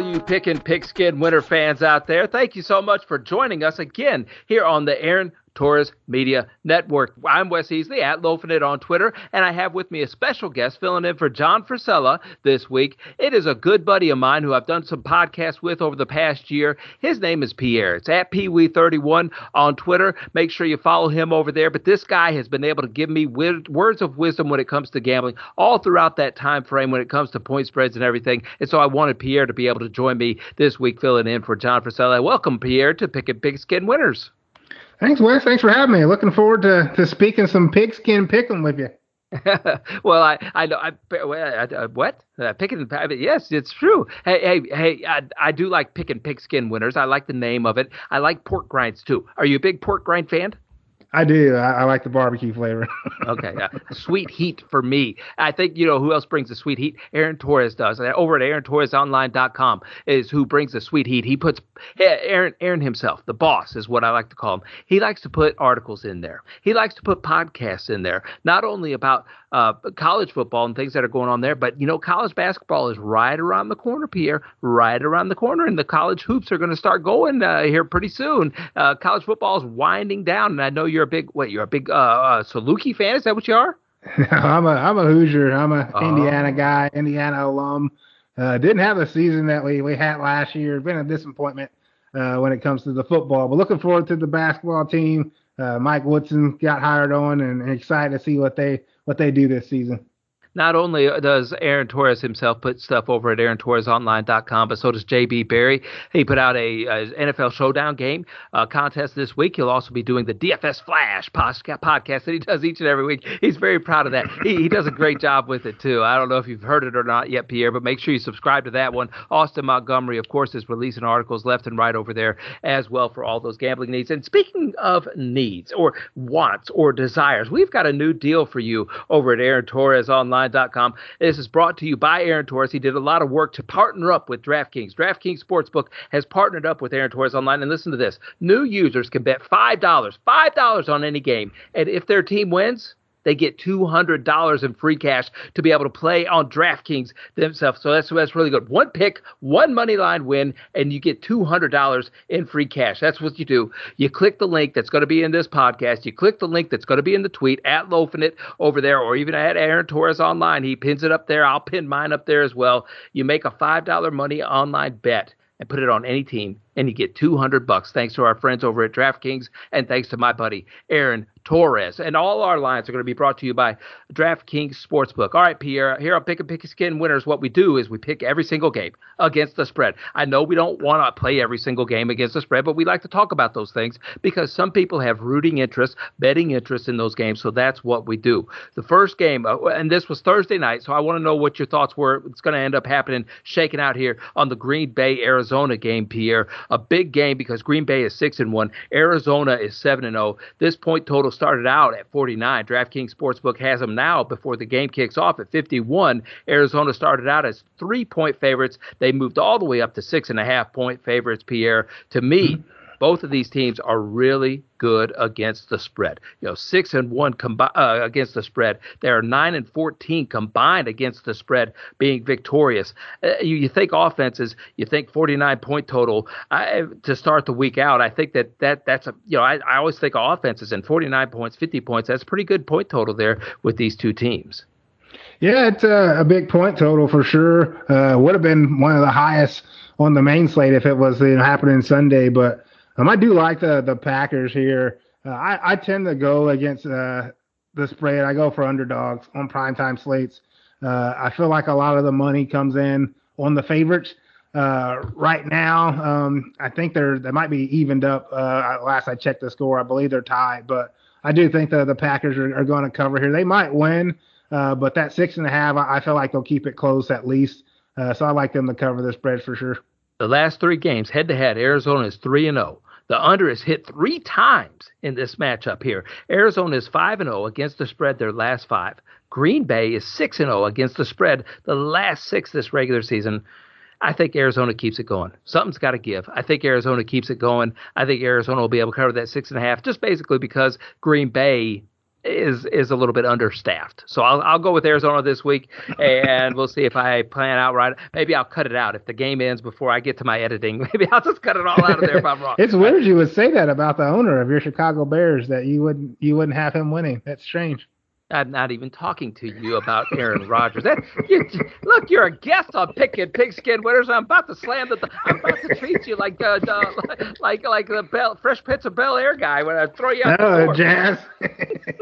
all you Pickin' Pigskin winter fans out there. Thank you so much for joining us again here on the Aaron Torres Media Network. I'm Wes Easley at Loafing It on Twitter, and I have with me a special guest filling in for John Frisella this week. It is a good buddy of mine who I've done some podcasts with over the past year. His name is Pierre. It's at PeeWee31 on Twitter. Make sure you follow him over there. But this guy has been able to give me words of wisdom when it comes to gambling all throughout that time frame when it comes to point spreads and everything. And so I wanted Pierre to be able to join me this week filling in for John Frisella. Welcome, Pierre, to Pickin' Pigskin Winners. Thanks, Wes. Thanks for having me. Looking forward to, to speaking some pigskin picking with you. well, I I know I, I what uh, picking yes, it's true. Hey hey hey, I, I do like picking pigskin winners. I like the name of it. I like pork grinds too. Are you a big pork grind fan? I do. I, I, like the barbecue flavor. okay, yeah. sweet heat for me. I think you know who else brings the sweet heat. Aaron Torres does. Over at AaronTorresOnline.com is who brings the sweet heat. He puts Aaron Aaron himself, the boss, is what I like to call him. He likes to put articles in there. He likes to put podcasts in there, not only about uh, college football and things that are going on there. But you know, college basketball is right around the corner, Pierre, right around the corner, and the college hoops are going to start going uh, here pretty soon. Uh, college football is winding down, and I know you're a big what you're a big uh, uh, Saluki fan. Is that what you are? I'm a I'm a Hoosier. I'm a uh-huh. Indiana guy, Indiana alum. Uh, didn't have the season that we, we had last year. Been a disappointment uh, when it comes to the football, but looking forward to the basketball team. Uh, Mike Woodson got hired on, and, and excited to see what they what they do this season. Not only does Aaron Torres himself put stuff over at AaronTorresOnline.com, but so does JB Berry. He put out a, a NFL Showdown game uh, contest this week. He'll also be doing the DFS Flash podcast that he does each and every week. He's very proud of that. He, he does a great job with it too. I don't know if you've heard it or not yet, Pierre, but make sure you subscribe to that one. Austin Montgomery, of course, is releasing articles left and right over there as well for all those gambling needs. And speaking of needs or wants or desires, we've got a new deal for you over at Aaron Torres Online BetOnline.com. This is brought to you by Aaron Torres. He did a lot of work to partner up with DraftKings. DraftKings Sportsbook has partnered up with Aaron Torres Online. And listen to this new users can bet $5, $5 on any game. And if their team wins, they get $200 in free cash to be able to play on DraftKings themselves. So that's that's really good. One pick, one money line win, and you get $200 in free cash. That's what you do. You click the link that's going to be in this podcast. You click the link that's going to be in the tweet at Loafing It over there, or even at Aaron Torres online. He pins it up there. I'll pin mine up there as well. You make a $5 money online bet and put it on any team and you get 200 bucks thanks to our friends over at DraftKings and thanks to my buddy Aaron Torres. And all our lines are going to be brought to you by DraftKings Sportsbook. All right, Pierre, here on Pick and Pick a Skin Winners, what we do is we pick every single game against the spread. I know we don't want to play every single game against the spread, but we like to talk about those things because some people have rooting interest, betting interest in those games. So that's what we do. The first game, uh, and this was Thursday night, so I want to know what your thoughts were. It's going to end up happening, shaking out here on the Green Bay Arizona game, Pierre. A big game because Green Bay is 6 and 1, Arizona is 7 and 0. This point total started out at 49. DraftKings Sportsbook has them now before the game kicks off at 51. Arizona started out as three point favorites. They moved all the way up to six and a half point favorites, Pierre. To me, mm-hmm both of these teams are really good against the spread. You know, six and one combi- uh, against the spread. They are nine and fourteen combined against the spread, being victorious. Uh, you, you, think offenses, you think forty nine point total I, to start the week out. I think that that that's a you know I, I always think of offenses and forty nine points, fifty points. That's a pretty good point total there with these two teams. Yeah, it's a, a big point total for sure. Uh, would have been one of the highest on the main slate if it was you know, happening Sunday, but um, I do like the the Packers here. Uh, I I tend to go against uh, the spread. I go for underdogs on primetime slates. Uh, I feel like a lot of the money comes in on the favorites. Uh, right now, um, I think they're they might be evened up. Uh, last I checked the score, I believe they're tied, but I do think that the Packers are, are going to cover here. They might win, uh, but that six and a half, I, I, feel like they'll keep it close at least. So I like them to cover the spread for sure. The last three games, head to head, Arizona is three and zero. The under is hit three times in this matchup here. Arizona is 5 0 against the spread their last five. Green Bay is 6 0 against the spread the last six this regular season. I think Arizona keeps it going. Something's got to give. I think Arizona keeps it going. I think Arizona will be able to cover that six and a half, just basically because Green Bay is is a little bit understaffed. So I'll I'll go with Arizona this week, and we'll see if I plan out right. Maybe I'll cut it out if the game ends before I get to my editing. Maybe I'll just cut it all out of there if I'm wrong. it's weird you would say that about the owner of your Chicago Bears that you wouldn't you wouldn't have him winning. That's strange. I'm not even talking to you about Aaron Rodgers. That, you, look, you're a guest on Picking Pigskin Winners. I'm about to slam the. I'm about to treat you like uh, the like like the Bell, Fresh Prince of Bel Air guy when I throw you out oh, the Jazz,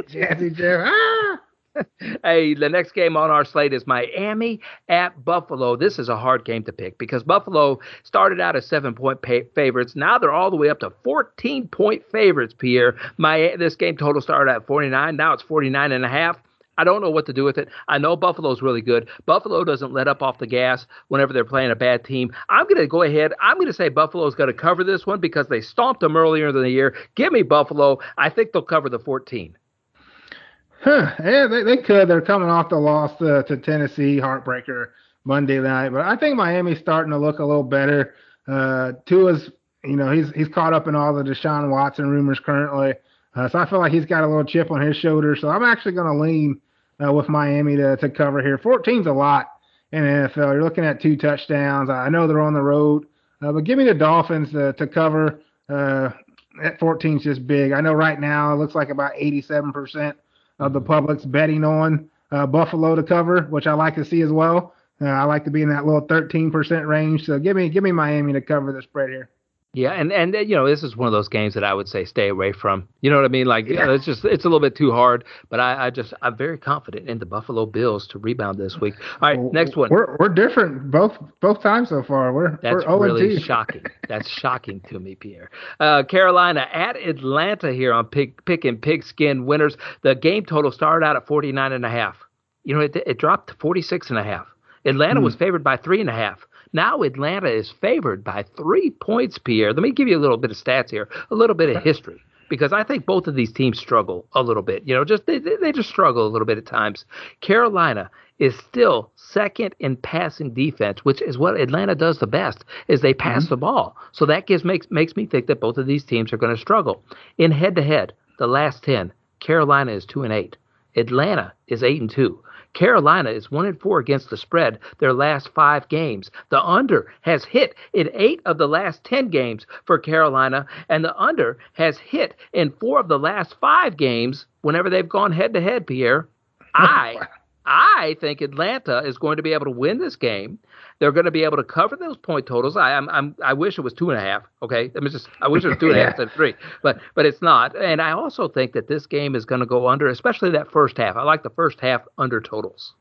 Jazzy Jeff. Ah! hey, the next game on our slate is Miami at Buffalo. This is a hard game to pick because Buffalo started out as seven point pay- favorites. Now they're all the way up to 14 point favorites, Pierre. My This game total started at 49. Now it's 49 and a half. I don't know what to do with it. I know Buffalo's really good. Buffalo doesn't let up off the gas whenever they're playing a bad team. I'm going to go ahead. I'm going to say Buffalo's going to cover this one because they stomped them earlier in the year. Give me Buffalo. I think they'll cover the 14. Huh, yeah, they, they could. They're coming off the loss to, to Tennessee, heartbreaker Monday night. But I think Miami's starting to look a little better. Uh, Tua's, you know, he's he's caught up in all the Deshaun Watson rumors currently. Uh, so I feel like he's got a little chip on his shoulder. So I'm actually going to lean uh, with Miami to, to cover here. 14's a lot in NFL. You're looking at two touchdowns. I know they're on the road, uh, but give me the Dolphins to, to cover. Uh, at 14 is just big. I know right now it looks like about 87% of the public's betting on uh, Buffalo to cover, which I like to see as well. Uh, I like to be in that little 13% range. So give me give me Miami to cover the spread here. Yeah, and and you know this is one of those games that I would say stay away from. You know what I mean? Like yeah. it's just it's a little bit too hard. But I, I just I'm very confident in the Buffalo Bills to rebound this week. All right, next one. We're we're different both both times so far. We're that's we're really shocking. That's shocking to me, Pierre. Uh, Carolina at Atlanta here on Pig Picking Pigskin Winners. The game total started out at 49 and a half. You know it, it dropped to 46 and a half. Atlanta hmm. was favored by three and a half. Now Atlanta is favored by three points, Pierre. Let me give you a little bit of stats here, a little bit of history, because I think both of these teams struggle a little bit. You know, just they, they just struggle a little bit at times. Carolina is still second in passing defense, which is what Atlanta does the best, is they pass mm-hmm. the ball. So that gives makes makes me think that both of these teams are going to struggle. In head to head, the last ten, Carolina is two and eight. Atlanta is eight and two. Carolina is 1 and 4 against the spread their last 5 games. The under has hit in 8 of the last 10 games for Carolina and the under has hit in 4 of the last 5 games whenever they've gone head to head, Pierre. I I think Atlanta is going to be able to win this game. They're going to be able to cover those point totals. I, I'm, I'm, I wish it was two and a half. Okay, I mean, just I wish it was two and a half than three, but but it's not. And I also think that this game is going to go under, especially that first half. I like the first half under totals.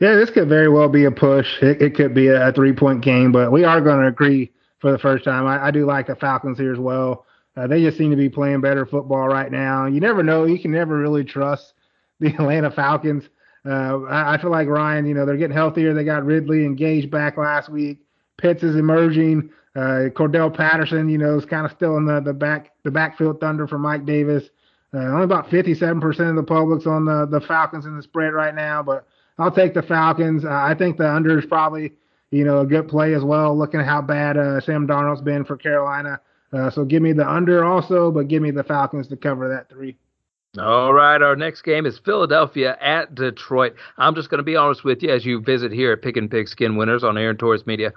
Yeah, this could very well be a push. It, it could be a, a three point game, but we are going to agree for the first time. I, I do like the Falcons here as well. Uh, they just seem to be playing better football right now. You never know. You can never really trust the Atlanta Falcons. Uh, I, feel like Ryan, you know, they're getting healthier. They got Ridley and Gage back last week. Pitts is emerging. Uh, Cordarrelle Patterson, you know, is kind of still in the, the back the backfield thunder for Mike Davis. Uh, only about 57% of the public's on the, the Falcons in the spread right now, but I'll take the Falcons. Uh, I think the under is probably, you know, a good play as well, looking at how bad uh, Sam Darnold's been for Carolina. Uh, so give me the under also, but give me the Falcons to cover that three. All right, our next game is Philadelphia at Detroit. I'm just going to be honest with you as you visit here at Picking Pigskin Winners on Aaron Torres Media.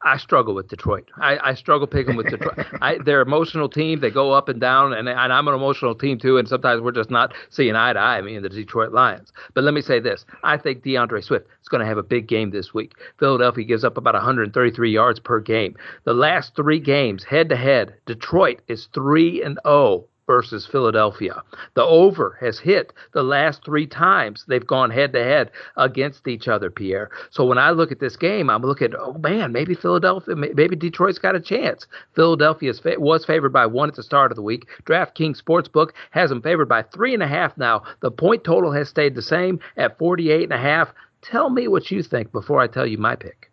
I struggle with Detroit. I, I struggle picking with Detroit. I, they're emotional team. They go up and down, and, and I'm an emotional team too. And sometimes we're just not seeing eye to eye. I mean, the Detroit Lions. But let me say this: I think DeAndre Swift is going to have a big game this week. Philadelphia gives up about 133 yards per game. The last three games, head to head, Detroit is three and zero oh versus Philadelphia. The over has hit the last three times they've gone head to head against each other, Pierre. So when I look at this game, I'm looking, oh man, maybe Philadelphia, maybe Detroit's got a chance. Philadelphia was favored by one at the start of the week. DraftKings Sportsbook has them favored by three and a half now. The point total has stayed the same at 48 and a half. Tell me what you think before I tell you my pick.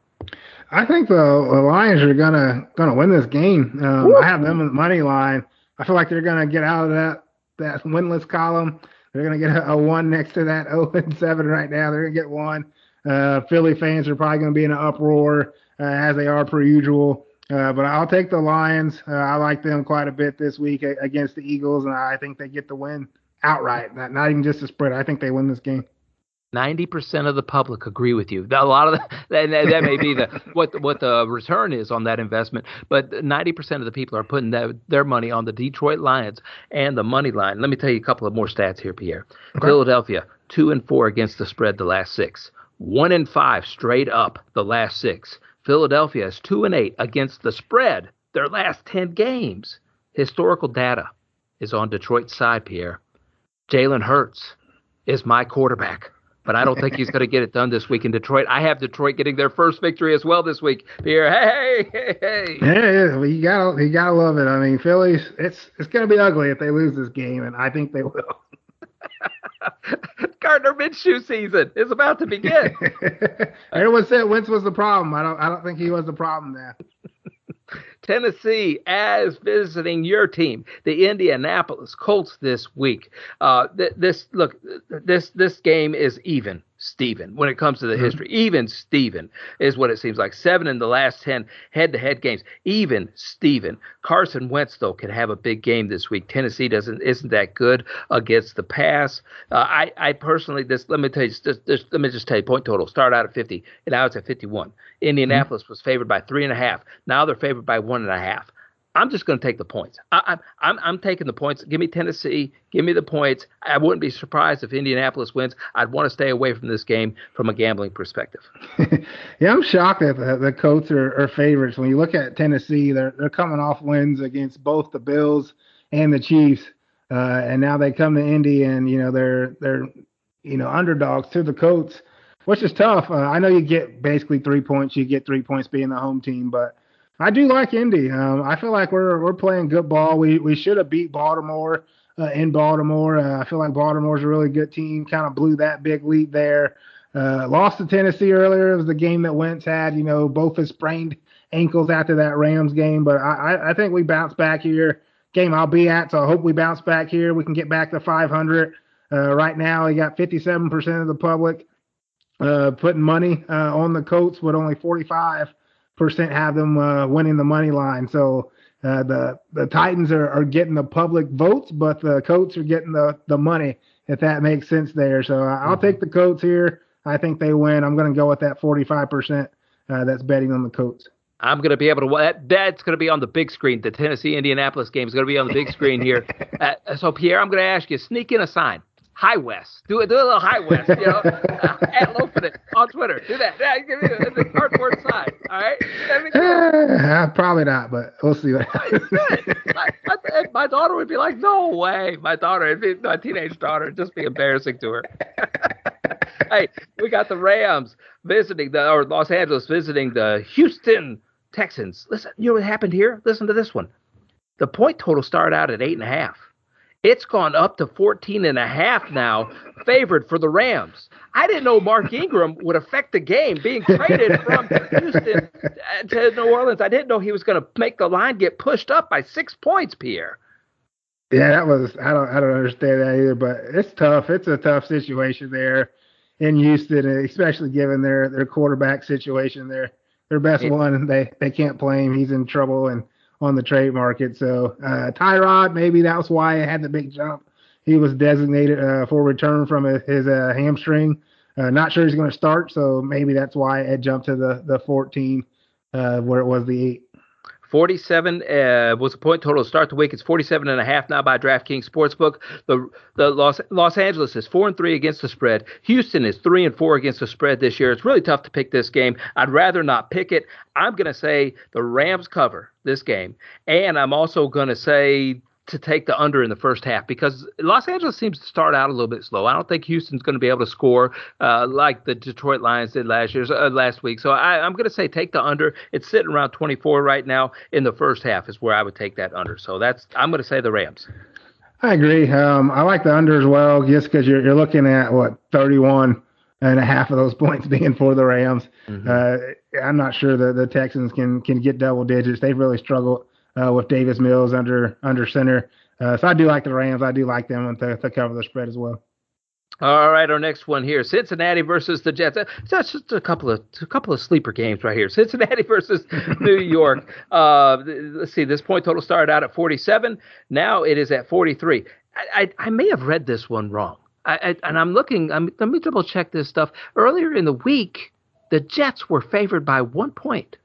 I think the, Lions are gonna gonna win this game. Um, I have them in the money line. I feel like they're gonna get out of that that winless column. They're gonna get a, a one next to that 0 and 7 right now. They're gonna get one. Uh, Philly fans are probably gonna be in an uproar uh, as they are per usual. Uh, but I'll take the Lions. Uh, I like them quite a bit this week against the Eagles, and I think they get the win outright. Not, not even just a spread. I think they win this game. Ninety percent of the public agree with you. A lot of that, that, that may be the what what the return is on that investment, but ninety percent of the people are putting that, their money on the Detroit Lions and the money line. Let me tell you a couple of more stats here, Pierre. Okay. Philadelphia two and four against the spread the last six, one and five straight up the last six. Philadelphia is two and eight against the spread their last ten games. Historical data is on Detroit's side, Pierre. Jalen Hurts is my quarterback but I don't think he's going to get it done this week in Detroit. I have Detroit getting their first victory as well this week. Here, hey, hey, hey. Yeah, well, you gotta, you gotta love it. I mean, Phillies, it's it's going to be ugly if they lose this game, and I think they will. Gardner Minshew season is about to begin. Everyone said Wentz was the problem. I don't, I don't think he was the problem there. Tennessee as visiting your team, the Indianapolis Colts this week. Uh, th- this look, this this game is even. Steven when it comes to the mm-hmm. history. Even Steven is what it seems like. Seven in the last 10 head to head games. Even Steven. Carson Wentz, though, can have a big game this week. Tennessee doesn't isn't that good against the pass. Uh, I, I personally, this let me tell you, just, just, let me just tell you, point total start out at 50, and now it's at 51. Indianapolis mm-hmm. was favored by three and a half. Now they're favored by one and a half. I'm just going to take the points. I, I'm I'm taking the points. Give me Tennessee. Give me the points. I wouldn't be surprised if Indianapolis wins. I'd want to stay away from this game from a gambling perspective. yeah, I'm shocked that the, the Colts are, are, favorites. When you look at Tennessee, they're they're coming off wins against both the Bills and the Chiefs, uh, and now they come to Indy and you know they're they're you know underdogs to the Colts, which is tough. Uh, I know you get basically three points. You get three points being the home team, but I do like Indy. Um, I feel like we're we're playing good ball. We we should have beat Baltimore uh, in Baltimore. Uh, I feel like Baltimore's a really good team. Kind of blew that big lead there. Uh, lost to Tennessee earlier. It was the game that Wentz had. You know, both his sprained ankles after that Rams game. But I I think we bounce back here. Game I'll be at, so I hope we bounce back here. We can get back to 500. Uh, right now, you got 57% of the public uh, putting money uh, on the Colts, with only 45 percent have them uh, winning the money line. So uh, the the Titans are, are getting the public votes, but the Colts are getting the the money. If that makes sense there. So I'll mm-hmm. take the Colts here. I think they win. I'm going to go with that 45 percent uh, that's betting on the Colts. I'm going to be able to. That, that's going to be on the big screen. The Tennessee Indianapolis game is going to be on the big screen here. Uh, so Pierre, I'm going to ask you sneak in a sign. High Wes. Do it. Do a little High Wes. You know, uh, at Lofinit on Twitter. Do that. Yeah, give me the, the cardboard sign. All right. Uh, probably not, but we'll see what happens. my, my, my, daughter would be like, "No way!" My daughter, my teenage daughter, just be embarrassing to her. hey, we got the Rams visiting the or Los Angeles visiting the Houston Texans. Listen, you know what happened here? Listen to this one. The point total started out at eight and a half. It's gone up to 14 and a half now, favored for the Rams. I didn't know Mark Ingram would affect the game being traded from Houston uh, to New Orleans. I didn't know he was going to make the line get pushed up by six points, Pierre. Yeah, that was I don't I don't understand that either, but it's tough. It's a tough situation there in Houston, especially given their their quarterback situation. Their their best yeah. one, they they can't play him. He's in trouble, and on the trade market. So uh, Tyrod, maybe that was why it had the big jump. He was designated uh, for return from his, uh, hamstring. Uh, not sure he's going to start, so maybe that's why it jumped to the the 14 uh, where it was the eight. 47 uh, was the point total to start the week. It's 47 and a half now by DraftKings Sportsbook. The the Los Los Angeles is four and three against the spread. Houston is three and four against the spread this year. It's really tough to pick this game. I'd rather not pick it. I'm going to say the Rams cover this game, and I'm also going to say to take the under in the first half because Los Angeles seems to start out a little bit slow. I don't think Houston's going to be able to score uh, like the Detroit Lions did last year, uh, last week. So I, am going to say take the under. It's sitting around 24 right now in the first half is where I would take that under. So that's I'm going to say the Rams. I agree. Um, I like the under as well, just because you're, you're looking at what 31 and a half of those points being for the Rams. Mm-hmm. Uh, I'm not sure that the Texans can can get double digits. They've really struggled uh, with Davis Mills under under center. Uh, so I do like the Rams. I do like them to, to cover the spread as well. All right, our next one here: Cincinnati versus the Jets. That's just a couple of a couple of sleeper games right here. Cincinnati versus New York. Uh, let's see. This point total started out at 47. Now it is at 43. I, I, I may have read this one wrong. I, I, and I'm looking. I'm, let me double check this stuff. Earlier in the week, the Jets were favored by one point.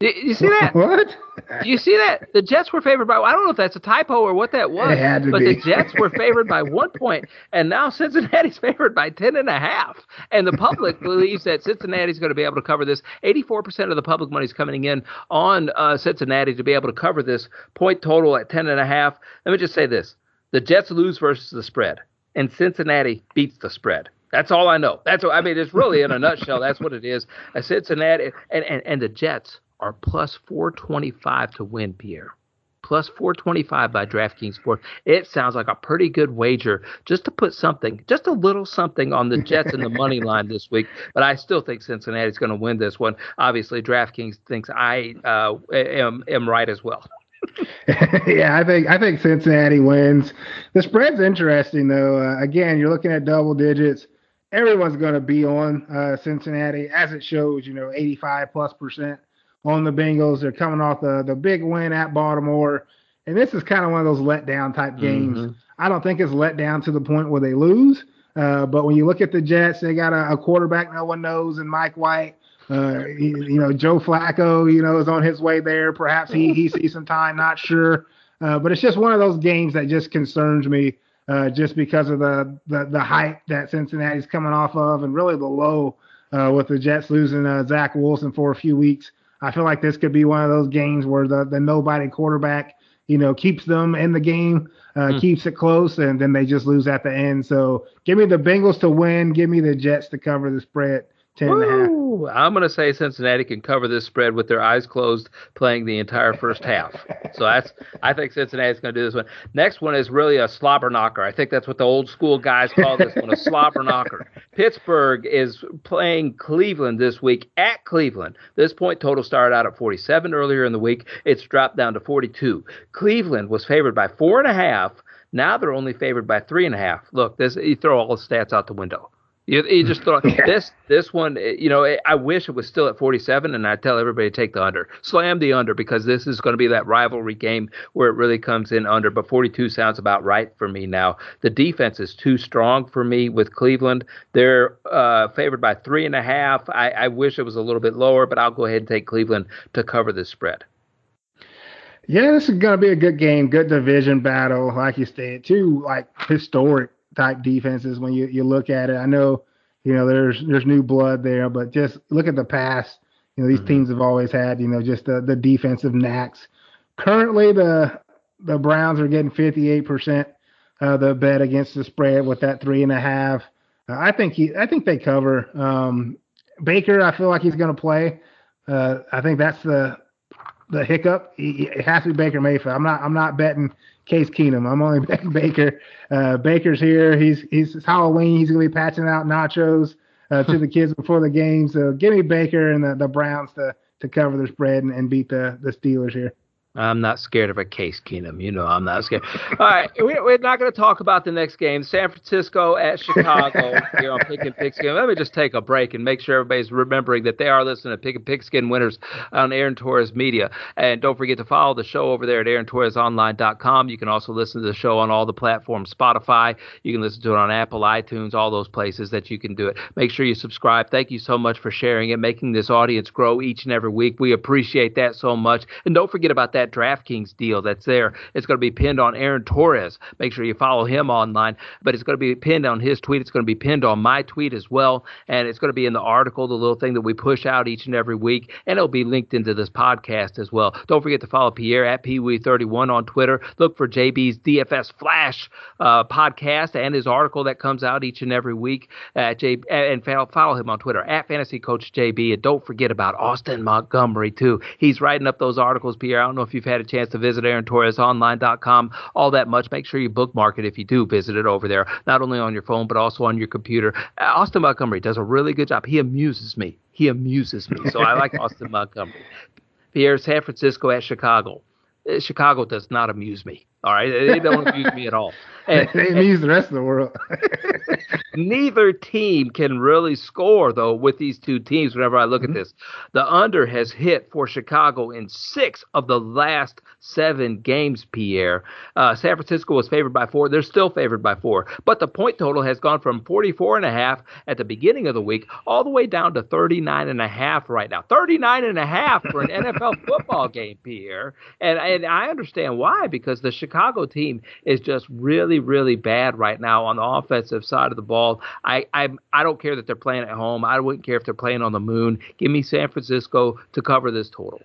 You see that? What? You see that? The Jets were favored by. I don't know if that's a typo or what that was. It had to but be. the Jets were favored by one point, and now Cincinnati's favored by ten and a half. And the public believes that Cincinnati's going to be able to cover this. Eighty-four percent of the public money is coming in on uh, Cincinnati to be able to cover this point total at ten and a half. Let me just say this: the Jets lose versus the spread, and Cincinnati beats the spread. That's all I know. That's what I mean. It's really in a nutshell. That's what it is. A Cincinnati and, and, and the Jets are plus 425 to win, Pierre. Plus 425 by DraftKings Sports. It sounds like a pretty good wager just to put something, just a little something on the Jets and the money line this week. But I still think Cincinnati's going to win this one. Obviously, DraftKings thinks I uh, am, am right as well. yeah, I think I think Cincinnati wins. The spread's interesting though. Uh, again, you're looking at double digits. Everyone's going to be on uh, Cincinnati, as it shows. You know, 85 plus percent on the Bengals. They're coming off the the big win at Baltimore, and this is kind of one of those letdown type games. Mm-hmm. I don't think it's let down to the point where they lose. Uh, but when you look at the Jets, they got a, a quarterback no one knows, and Mike White. Uh, he, you know, Joe Flacco, you know, is on his way there. Perhaps he he sees some time, not sure. Uh, but it's just one of those games that just concerns me, uh, just because of the, the the hype that Cincinnati's coming off of, and really the low uh, with the Jets losing uh, Zach Wilson for a few weeks. I feel like this could be one of those games where the the nobody quarterback, you know, keeps them in the game, uh, mm. keeps it close, and then they just lose at the end. So give me the Bengals to win. Give me the Jets to cover the spread. Ooh, I'm going to say Cincinnati can cover this spread with their eyes closed, playing the entire first half. So that's I think Cincinnati's going to do this one. Next one is really a slobber knocker. I think that's what the old school guys call this one, a slobber knocker. Pittsburgh is playing Cleveland this week at Cleveland. This point total started out at 47 earlier in the week. It's dropped down to 42. Cleveland was favored by four and a half. Now they're only favored by three and a half. Look, this you throw all the stats out the window. You, you just thought yeah. this this one. You know, I wish it was still at 47, and I tell everybody to take the under, slam the under, because this is going to be that rivalry game where it really comes in under. But 42 sounds about right for me now. The defense is too strong for me with Cleveland. They're uh, favored by three and a half. I, I wish it was a little bit lower, but I'll go ahead and take Cleveland to cover the spread. Yeah, this is going to be a good game, good division battle, like you said. Two like historic type defenses when you, you look at it. I know, you know, there's there's new blood there, but just look at the past. You know, these mm-hmm. teams have always had, you know, just the, the defensive knacks. Currently, the the Browns are getting 58% of the bet against the spread with that three and a half. Uh, I think he, I think they cover. Um, Baker, I feel like he's going to play. Uh, I think that's the the hiccup. He, it has to be Baker Mayfield. I'm not I'm not betting Case Keenum. I'm only Baker. Uh, Baker's here. He's he's it's Halloween. He's gonna be patching out nachos uh, to the kids before the game. So give me Baker and the, the Browns to to cover the spread and, and beat the the Steelers here. I'm not scared of a case, Keenum. You know I'm not scared. All right, we're not going to talk about the next game, San Francisco at Chicago here on Pick and Pigskin. Let me just take a break and make sure everybody's remembering that they are listening to Pick and Pigskin winners on Aaron Torres Media. And don't forget to follow the show over there at AaronTorresOnline.com. You can also listen to the show on all the platforms, Spotify. You can listen to it on Apple, iTunes, all those places that you can do it. Make sure you subscribe. Thank you so much for sharing it, making this audience grow each and every week. We appreciate that so much. And don't forget about that that DraftKings deal that's there. It's going to be pinned on Aaron Torres. Make sure you follow him online. But it's going to be pinned on his tweet. It's going to be pinned on my tweet as well. And it's going to be in the article, the little thing that we push out each and every week. And it'll be linked into this podcast as well. Don't forget to follow Pierre at PeeWee31 on Twitter. Look for JB's DFS Flash uh, podcast and his article that comes out each and every week at J and follow him on Twitter at Fantasy Coach JB. And don't forget about Austin Montgomery too. He's writing up those articles, Pierre. I don't know if if you've had a chance to visit AaronTorresOnline.com all that much, make sure you bookmark it if you do visit it over there, not only on your phone, but also on your computer. Austin Montgomery does a really good job. He amuses me. He amuses me. So I like Austin Montgomery. Pierre, San Francisco at Chicago. Uh, Chicago does not amuse me. All right, they don't abuse me at all. And, they abuse the rest of the world. neither team can really score though with these two teams. Whenever I look mm-hmm. at this, the under has hit for Chicago in six of the last seven games. Pierre, uh, San Francisco was favored by four. They're still favored by four, but the point total has gone from 44 and a half at the beginning of the week all the way down to 39 and a half right now. 39 and a half for an NFL football game, Pierre, and and I understand why because the Chicago team is just really, really bad right now on the offensive side of the ball. I I I don't care that they're playing at home. I wouldn't care if they're playing on the moon. Give me San Francisco to cover this total.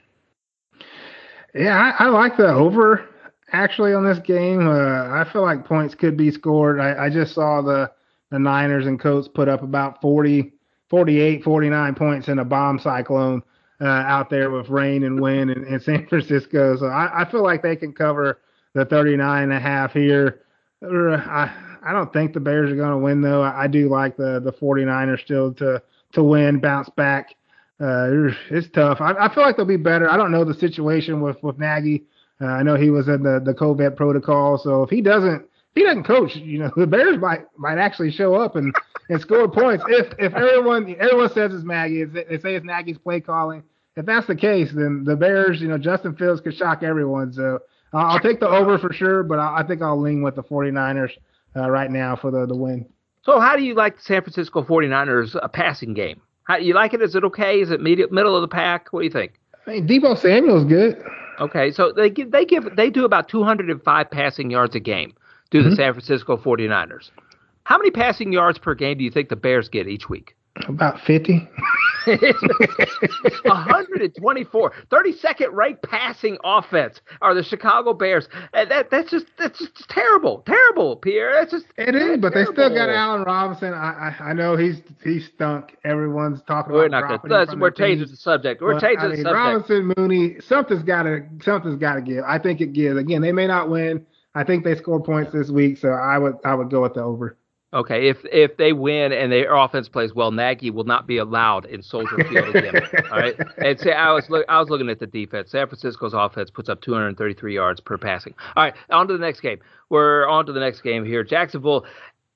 Yeah, I, I like the over actually on this game. Uh, I feel like points could be scored. I, I just saw the the Niners and Colts put up about 40, 48, 49 points in a bomb cyclone uh, out there with rain and wind in, in San Francisco. So I, I, feel like they can cover the 39 and a half here. I, I don't think the Bears are going to win though. I, I, do like the the 49ers still to to win, bounce back. Uh, it's tough. I, I, feel like they'll be better. I don't know the situation with with Nagy. Uh, I know he was in the the COVID protocol, so if he doesn't he doesn't coach, you know, the Bears might might actually show up and and score points. If if everyone everyone says it's Nagy, they say it's Nagy's play calling. If that's the case, then the Bears, you know, Justin Fields could shock everyone. So I'll take the over for sure, but I, think I'll lean with the 49ers uh, right now for the, the win. So how do you like the San Francisco 49ers uh, passing game? How you like it? Is it okay? Is it medium, middle of the pack? What do you think? I mean, Deebo Samuel's good. Okay, so they give they give they do about 205 passing yards a game. Do mm-hmm. the San Francisco 49ers? How many passing yards per game do you think the Bears get each week? About 50. 124, 32nd ranked passing offense are the Chicago Bears. And that that's just that's just terrible, terrible, Pierre. That's just it is. But terrible. they still got Allen Robinson. I, I, I know he's he stunk. Everyone's talking we're about. Not going. We're changing the subject. We're but, changing I mean, the subject. Robinson, Mooney, something's got to something's got to give. I think it gives. Again, they may not win. I think they score points this week, so I would I would go with the over. Okay, if if they win and their offense plays well, Nagy will not be allowed in Soldier Field again. all right, and say I was look, I was looking at the defense. San Francisco's offense puts up 233 yards per passing. All right, on to the next game. We're on to the next game here. Jacksonville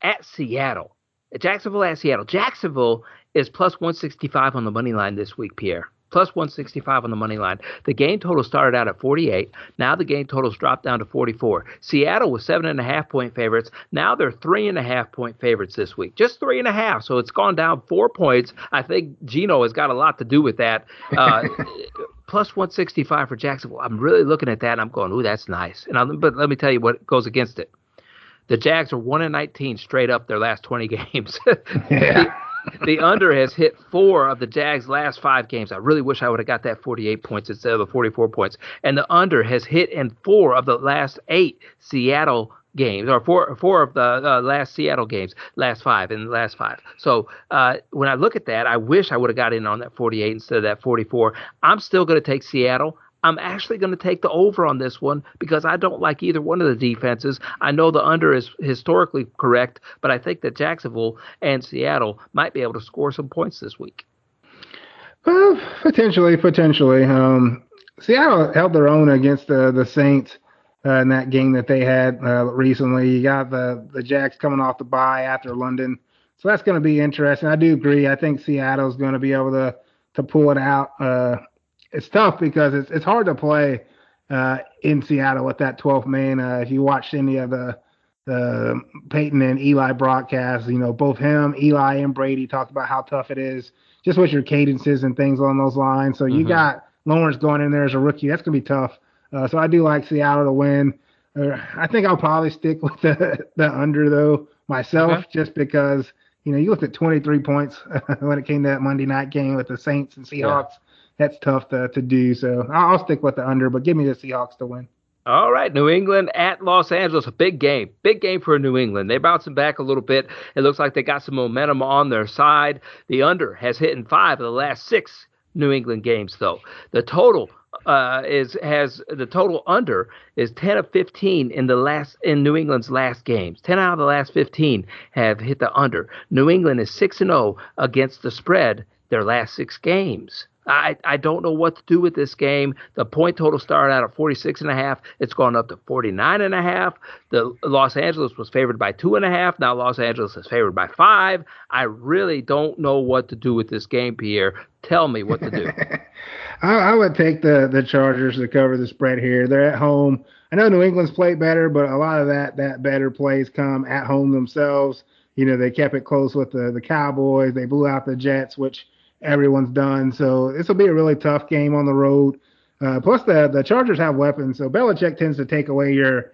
at Seattle. Jacksonville at Seattle. Jacksonville is plus 165 on the money line this week, Pierre plus 165 on the money line. The game total started out at 48. Now the game total's dropped down to 44. Seattle was seven and a half point favorites. Now they're three and a half point favorites this week. Just three and a half. So it's gone down four points. I think Geno has got a lot to do with that. Uh, plus 165 for Jacksonville. I'm really looking at that and I'm going, ooh, that's nice. And I'm, but let me tell you what goes against it. The Jags are one and 19 straight up their last 20 games. yeah the under has hit four of the Jags' last five games. I really wish I would have got that 48 points instead of the 44 points. And the under has hit in four of the last eight Seattle games, or four four of the uh, last Seattle games, last five in the last five. So uh, when I look at that, I wish I would have got in on that 48 instead of that 44. I'm still going to take Seattle. I'm actually going to take the over on this one because I don't like either one of the defenses. I know the under is historically correct, but I think that Jacksonville and Seattle might be able to score some points this week. Well, potentially, potentially. Um, Seattle held their own against the the Saints uh, in that game that they had uh, recently. You got the the Jags coming off the bye after London, so that's going to be interesting. I do agree. I think Seattle's going to be able to to pull it out. Uh, it's tough because it's it's hard to play uh, in Seattle with that 12th man. Uh, if you watched any of the the Peyton and Eli broadcasts, you know both him, Eli, and Brady talked about how tough it is, just with your cadences and things along those lines. So you mm-hmm. got Lawrence going in there as a rookie. That's gonna be tough. Uh, so I do like Seattle to win. Uh, I think I'll probably stick with the the under though myself, okay. just because you know you looked at 23 points when it came to that Monday night game with the Saints and Seahawks. Yeah that's tough to, to do. So I'll stick with the under, but give me the Seahawks to win. All right, New England at Los Angeles, a big game. Big game for New England. They're bouncing back a little bit. It looks like they got some momentum on their side. The under has hit in five of the last six New England games, though. The total uh, is has the total under is 10 of 15 in the last in New England's last games. 10 out of the last 15 have hit the under. New England is 6 and 0 against the spread their last 6 games. I, I don't know what to do with this game. The point total started out at 46 and a half. It's gone up to 49 and a half. The Los Angeles was favored by two and a half. Now Los Angeles is favored by five. I really don't know what to do with this game, Pierre. Tell me what to do. I, I, would take the the Chargers to cover the spread here. They're at home. I know New England's played better, but a lot of that that better plays come at home themselves. You know, they kept it close with the the Cowboys. They blew out the Jets, which everyone's done. So this will be a really tough game on the road. Uh, plus, the the Chargers have weapons, so Belichick tends to take away your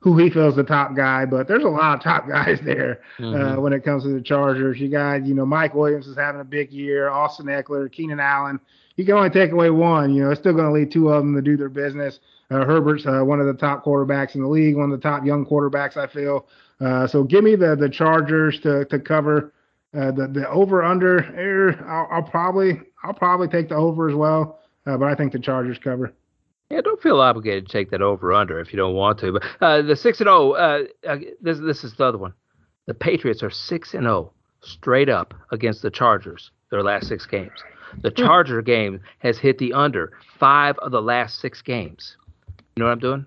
who he feels the top guy. But there's a lot of top guys there uh, mm-hmm. uh, when it comes to the Chargers. You got, you know, Mike Williams is having a big year. Austin Ekeler, Keenan Allen. You can only take away one. You know, it's still going to leave two of them to do their business. Uh, Herbert's uh, one of the top quarterbacks in the league, one of the top young quarterbacks, I feel. Uh, so give me the the Chargers to to cover. Uh, the the over under here, I'll, I'll, probably I'll probably take the over as well, uh, but I think the Chargers cover. Yeah, don't feel obligated to take that over under if you don't want to. But uh, the six and zero, oh, uh, uh, this this is the other one. The Patriots are six and zero straight up against the Chargers their last six games. The hmm. Charger game has hit the under five of the last six games. You know what I'm doing?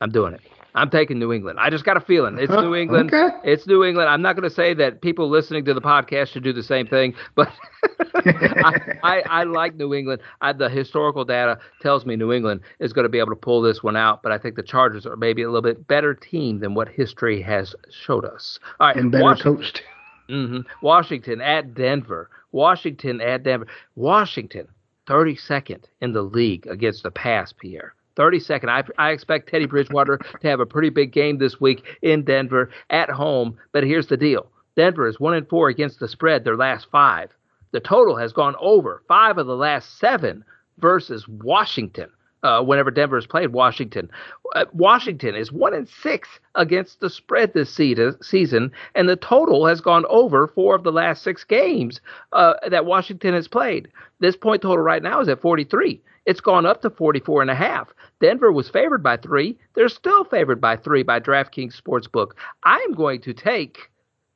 I'm doing it. I'm taking New England. I just got a feeling it's New England. Okay. It's New England. I'm not going to say that people listening to the podcast should do the same thing, but I, I, I, like New England. I, the historical data tells me New England is going to be able to pull this one out, but I think the Chargers are maybe a little bit better team than what history has showed us. All right, and better Washington, coached. Mm-hmm, Washington at Denver. Washington at Denver. Washington, 32nd in the league against the pass, Pierre. 32nd. I, I expect Teddy Bridgewater to have a pretty big game this week in Denver at home. But here's the deal Denver is 1 and 4 against the spread their last five. The total has gone over five of the last seven versus Washington. Uh, whenever Denver has played Washington, uh, Washington is one and six against the spread this season, and the total has gone over four of the last six games uh, that Washington has played. This point total right now is at 43. It's gone up to 44 and a half. Denver was favored by three. They're still favored by three by DraftKings Sportsbook. I am going to take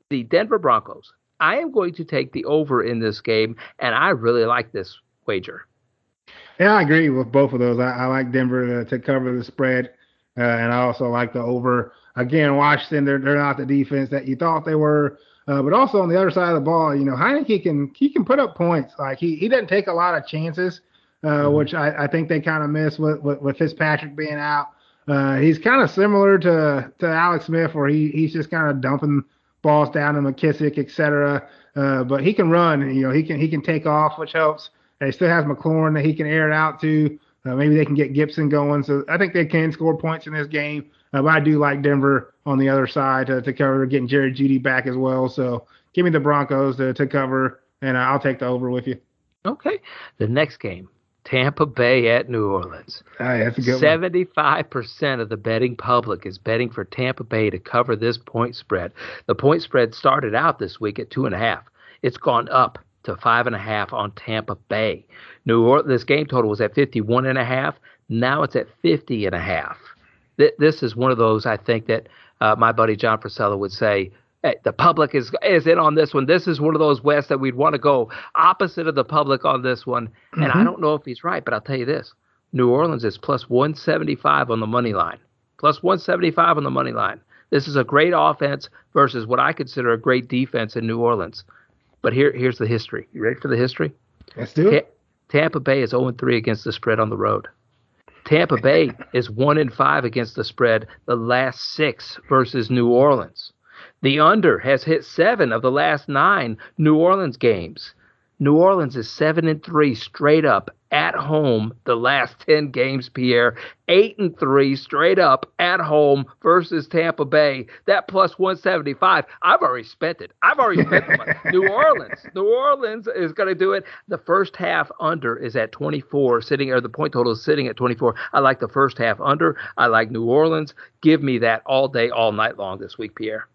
the Denver Broncos. I am going to take the over in this game, and I really like this wager. Yeah, I agree with both of those. I, I like Denver to, to, cover the spread, uh, and I also like the over. Again, Washington, they're, they're not the defense that you thought they were. Uh, but also on the other side of the ball, you know, Heinicke can he can put up points. Like he, he doesn't take a lot of chances uh, mm-hmm. which I, I, think they kind of miss with, with, with Fitzpatrick being out. Uh, he's kind of similar to to Alex Smith, where he he's just kind of dumping balls down to McKissic, etc. Uh, but he can run. You know, he can he can take off, which helps. He still has McLaurin that he can air it out to. Uh, maybe they can get Gibson going. So I think they can score points in this game. Uh, but I do like Denver on the other side to, to cover, getting Jerry Jeudy back as well. So give me the Broncos to, to cover, and I'll take the over with you. Okay. The next game, Tampa Bay at New Orleans. Ah, that's a good 75% of the betting public is betting for Tampa Bay to cover this point spread. The point spread started out this week at two and a half. It's gone up to five and a half on Tampa Bay. New Orleans, this game total was at 51 and a half. Now it's at 50 and a half. This is one of those I think that uh, my buddy John Frisella would say the public is is in on this one. This is one of those Wes that we'd want to go opposite of the public on this one. And mm-hmm. I don't know if he's right, but I'll tell you this: New Orleans is plus 175 on the money line. Plus 175 on the money line. This is a great offense versus what I consider a great defense in New Orleans. But here here's the history. You ready for the history? Let's do it. Tampa Bay is 0 3 against the spread on the road. Tampa Bay is 1 and 5 against the spread the last six versus New Orleans. The under has hit seven of the last nine New Orleans games. New Orleans is seven and three straight up at home the last ten games. Pierre eight and three straight up at home versus Tampa Bay. That plus one seventy five. I've already spent it. I've already spent the money. New Orleans. New Orleans is going to do it. The first half under is at twenty four, sitting or the point total is sitting at twenty four. I like the first half under. I like New Orleans. Give me that all day, all night long this week, Pierre.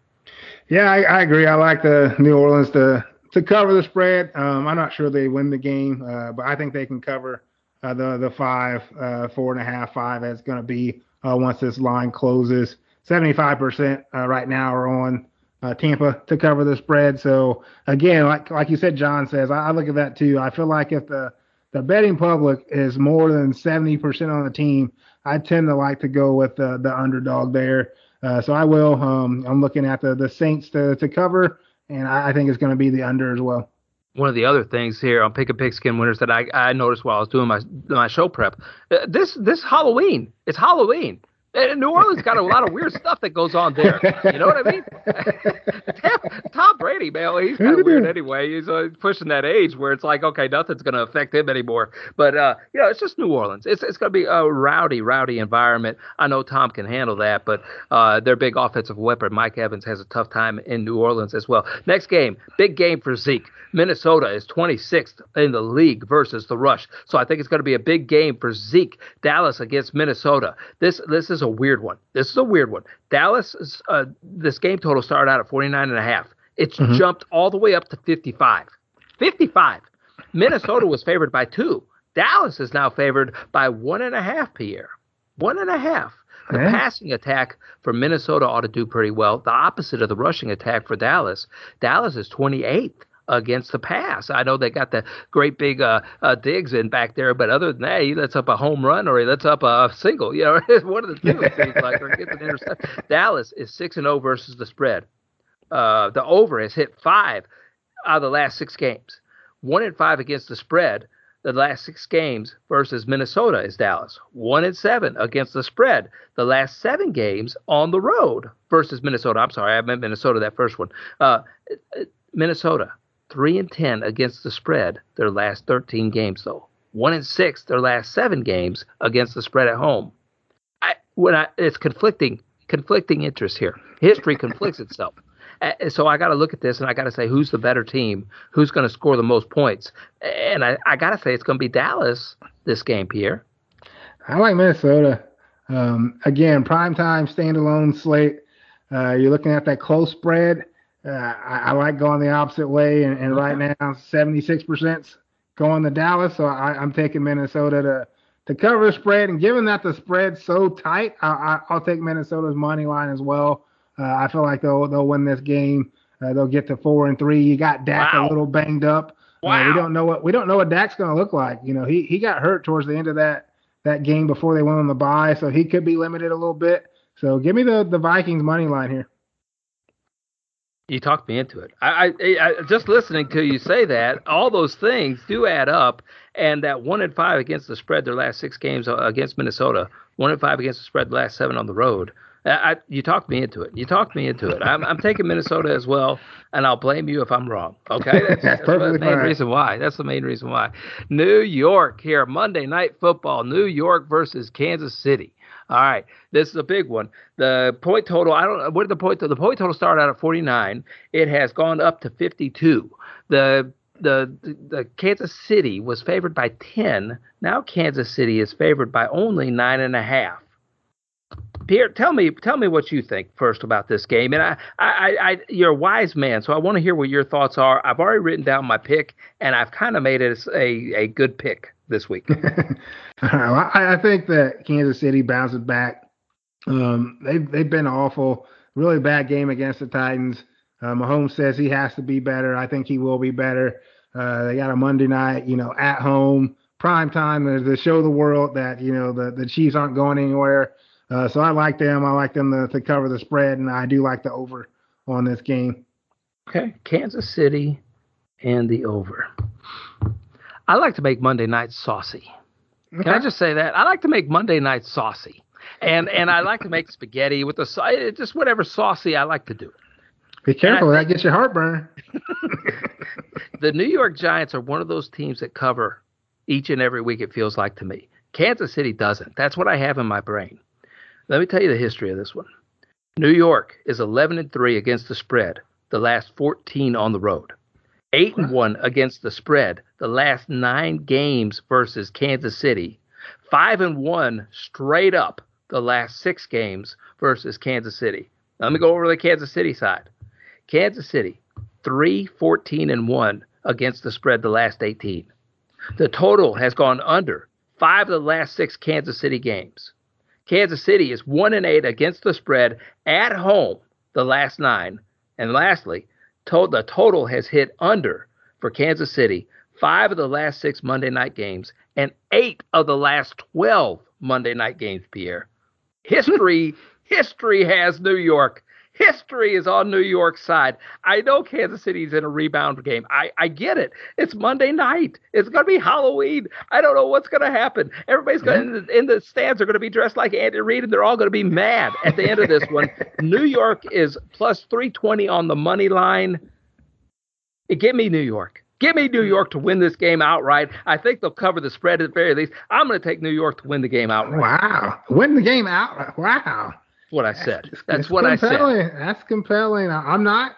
Yeah, I, I, agree. I like the New Orleans to to cover the spread. Um, I'm not sure they win the game, uh, but I think they can cover uh, the the five, uh, four and a half, five. That's going to be uh, once this line closes. 75% uh, right now are on uh, Tampa to cover the spread. So again, like like you said, John says, I, I, look at that too. I feel like if the the betting public is more than 70% on the team, I tend to like to go with the, the underdog there. So I will. Um, I'm looking at the, the Saints to, to cover, and I, I think it's going to be the under as well. One of the other things here on Pick a Pigskin winners that I, I noticed while I was doing my my show prep, uh, this this Halloween, it's Halloween. And New Orleans got a lot of weird stuff that goes on there. You know what I mean? Tom Brady, man, he's kind of weird anyway. He's uh, pushing that age where it's like, okay, nothing's going to affect him anymore. But uh, you know, it's just New Orleans. It's it's going to be a rowdy, rowdy environment. I know Tom can handle that, but uh, their big offensive weapon, Mike Evans, has a tough time in New Orleans as well. Next game, big game for Zeke. Minnesota is 26th in the league versus the Rush, so I think it's going to be a big game for Zeke. Dallas against Minnesota. This this is a weird one. This is a weird one. Dallas, uh, this game total started out at 49 and a half. It's mm-hmm. jumped all the way up to 55. 55. Minnesota was favored by two. Dallas is now favored by one and a half Pierre. One and a half. The passing attack for Minnesota ought to do pretty well. The opposite of the rushing attack for Dallas. Dallas is 28th against the pass. I know they got the great big uh, uh, Diggs in back there, but other than that, he lets up a home run or he lets up a single. You know, one of the two seems like, or gets an interception. Dallas is six and zero oh versus the spread. Uh, the over has hit five out of the last six games. One and five against the spread. The last six games versus Minnesota is Dallas. One and seven against the spread. The last seven games on the road versus Minnesota. I'm sorry, I meant Minnesota that first one. Uh, Minnesota 3 and 10 against the spread their last 13 games though. 1 and 6 their last 7 games against the spread at home. I, when I, it's conflicting conflicting interests here. History conflicts itself. So I got to look at this and I got to say who's the better team, who's going to score the most points, and I, I got to say it's going to be Dallas this game, Pierre. I like Minnesota. Um, again, prime time standalone slate. Uh, you're looking at that close spread. Uh, I, I, like going the opposite way, and, and right now 76% going to Dallas. So I, am taking Minnesota to to cover the spread. And given that the spread's so tight, I, will take Minnesota's money line as well. Uh, I feel like they'll they'll win this game. Uh, they'll get to four and three. You got Dak wow. a little banged up. Wow. Uh, we don't know what we don't know what Dak's going to look like. You know, he he got hurt towards the end of that that game before they went on the bye, so he could be limited a little bit. So give me the the Vikings money line here. You talked me into it. I, I, I, just listening to you say that, all those things do add up. And that one and five against the spread, their last six games uh, against Minnesota, one and five against the spread, the last seven on the road. I, you talked me into it. You talked me into it. I'm, I'm taking Minnesota as well, and I'll blame you if I'm wrong. Okay, that's, that's the main fine. reason why. That's the main reason why. New York here, Monday Night Football. New York versus Kansas City. All right, this is a big one. The point total, I don't what the point total, the point total started out at 49. It has gone up to 52. The the the Kansas City was favored by 10. Now Kansas City is favored by only nine and a half. Pierre, tell me tell me what you think first about this game. And I, I, I you're a wise man, so I want to hear what your thoughts are. I've already written down my pick, and I've kind of made it a a good pick this week. I, I think that Kansas City bounces back. Um, they've they've been awful. Really bad game against the Titans. Uh, Mahomes says he has to be better. I think he will be better. Uh, they got a Monday night, you know, at home, prime time to show the world that you know the the Chiefs aren't going anywhere. Uh, so I like them. I like them to, to cover the spread, and I do like the over on this game. Okay, Kansas City and the over. I like to make Monday nights saucy. Can I just say that? I like to make Monday nights saucy. And and I like to make spaghetti with the side, just whatever saucy I like to do. Be careful, think, that gets your heartburn. the New York Giants are one of those teams that cover each and every week, it feels like to me. Kansas City doesn't. That's what I have in my brain. Let me tell you the history of this one. New York is 11 and 3 against the spread, the last 14 on the road. 8 and 1 against the spread, the last 9 games versus Kansas City. 5 and 1 straight up the last 6 games versus Kansas City. Let me go over to the Kansas City side. Kansas City 3 14 and 1 against the spread the last 18. The total has gone under 5 of the last 6 Kansas City games. Kansas City is 1 and 8 against the spread at home the last 9. And lastly, to- the total has hit under for Kansas City five of the last six Monday night games and eight of the last 12 Monday night games, Pierre. History, history has New York history is on New York's side. I know Kansas City's in a rebound game. I, I get it. It's Monday night. It's going to be Halloween. I don't know what's going to happen. Everybody's going in the, in the stands are going to be dressed like Andy Reid, and they're all going to be mad at the end of this one. New York is plus 320 on the money line. Give me New York. Give me New York to win this game outright. I think they'll cover the spread at the very least. I'm going to take New York to win the game outright. Wow. Win the game outright. Wow what I said. That's, That's what compelling. I said. That's compelling. I'm not.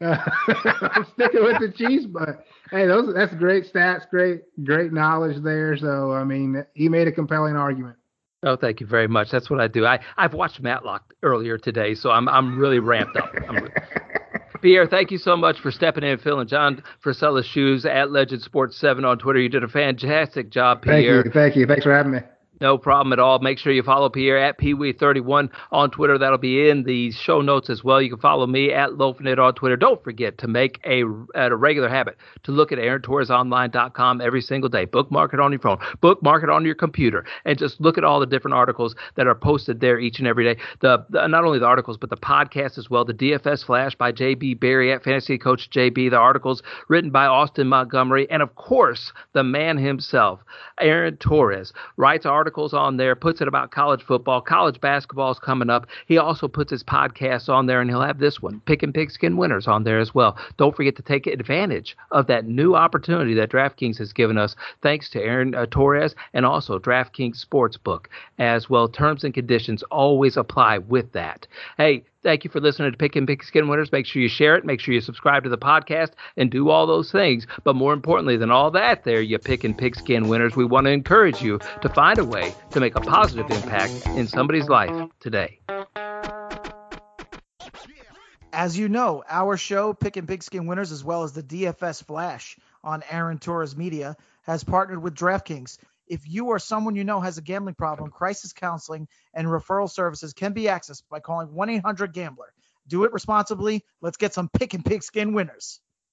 Uh, I'm sticking with the Chiefs, but hey, those that's great stats, great great knowledge there. So I mean, he made a compelling argument. Oh, thank you very much. That's what I do. I I've watched Matlock earlier today, so I'm I'm really ramped up. I'm, Pierre, thank you so much for stepping in, and filling John Frisella's shoes at Legend Sports Seven on Twitter. You did a fantastic job, Pierre. Thank you. Thank you. Thanks for having me. No problem at all. Make sure you follow Pierre at PeeWee31 on Twitter. That'll be in the show notes as well. You can follow me at LoafNet on Twitter. Don't forget to make a, a regular habit to look at AaronTorresOnline.com every single day. Bookmark it on your phone, bookmark it on your computer, and just look at all the different articles that are posted there each and every day. The, the Not only the articles, but the podcast as well. The DFS Flash by JB Barry at Fantasy Coach JB. The articles written by Austin Montgomery. And of course, the man himself, Aaron Torres, writes articles articles on there, puts it about college football. College basketball is coming up. He also puts his podcasts on there, and he'll have this one, Pick and Pigskin Winners, on there as well. Don't forget to take advantage of that new opportunity that DraftKings has given us, thanks to Aaron uh, Torres and also DraftKings Sportsbook as well. Terms and conditions always apply with that. Hey, Thank you for listening to Pick and Pigskin Winners. Make sure you share it. Make sure you subscribe to the podcast and do all those things. But more importantly than all that, there, you Pick and pigskin Winners, we want to encourage you to find a way to make a positive impact in somebody's life today. As you know, our show, Pick and Pigskin Winners, as well as the DFS Flash on Aaron Torres Media, has partnered with DraftKings. If you or someone you know has a gambling problem, crisis counseling and referral services can be accessed by calling 1 800 Gambler. Do it responsibly. Let's get some pick and pigskin winners.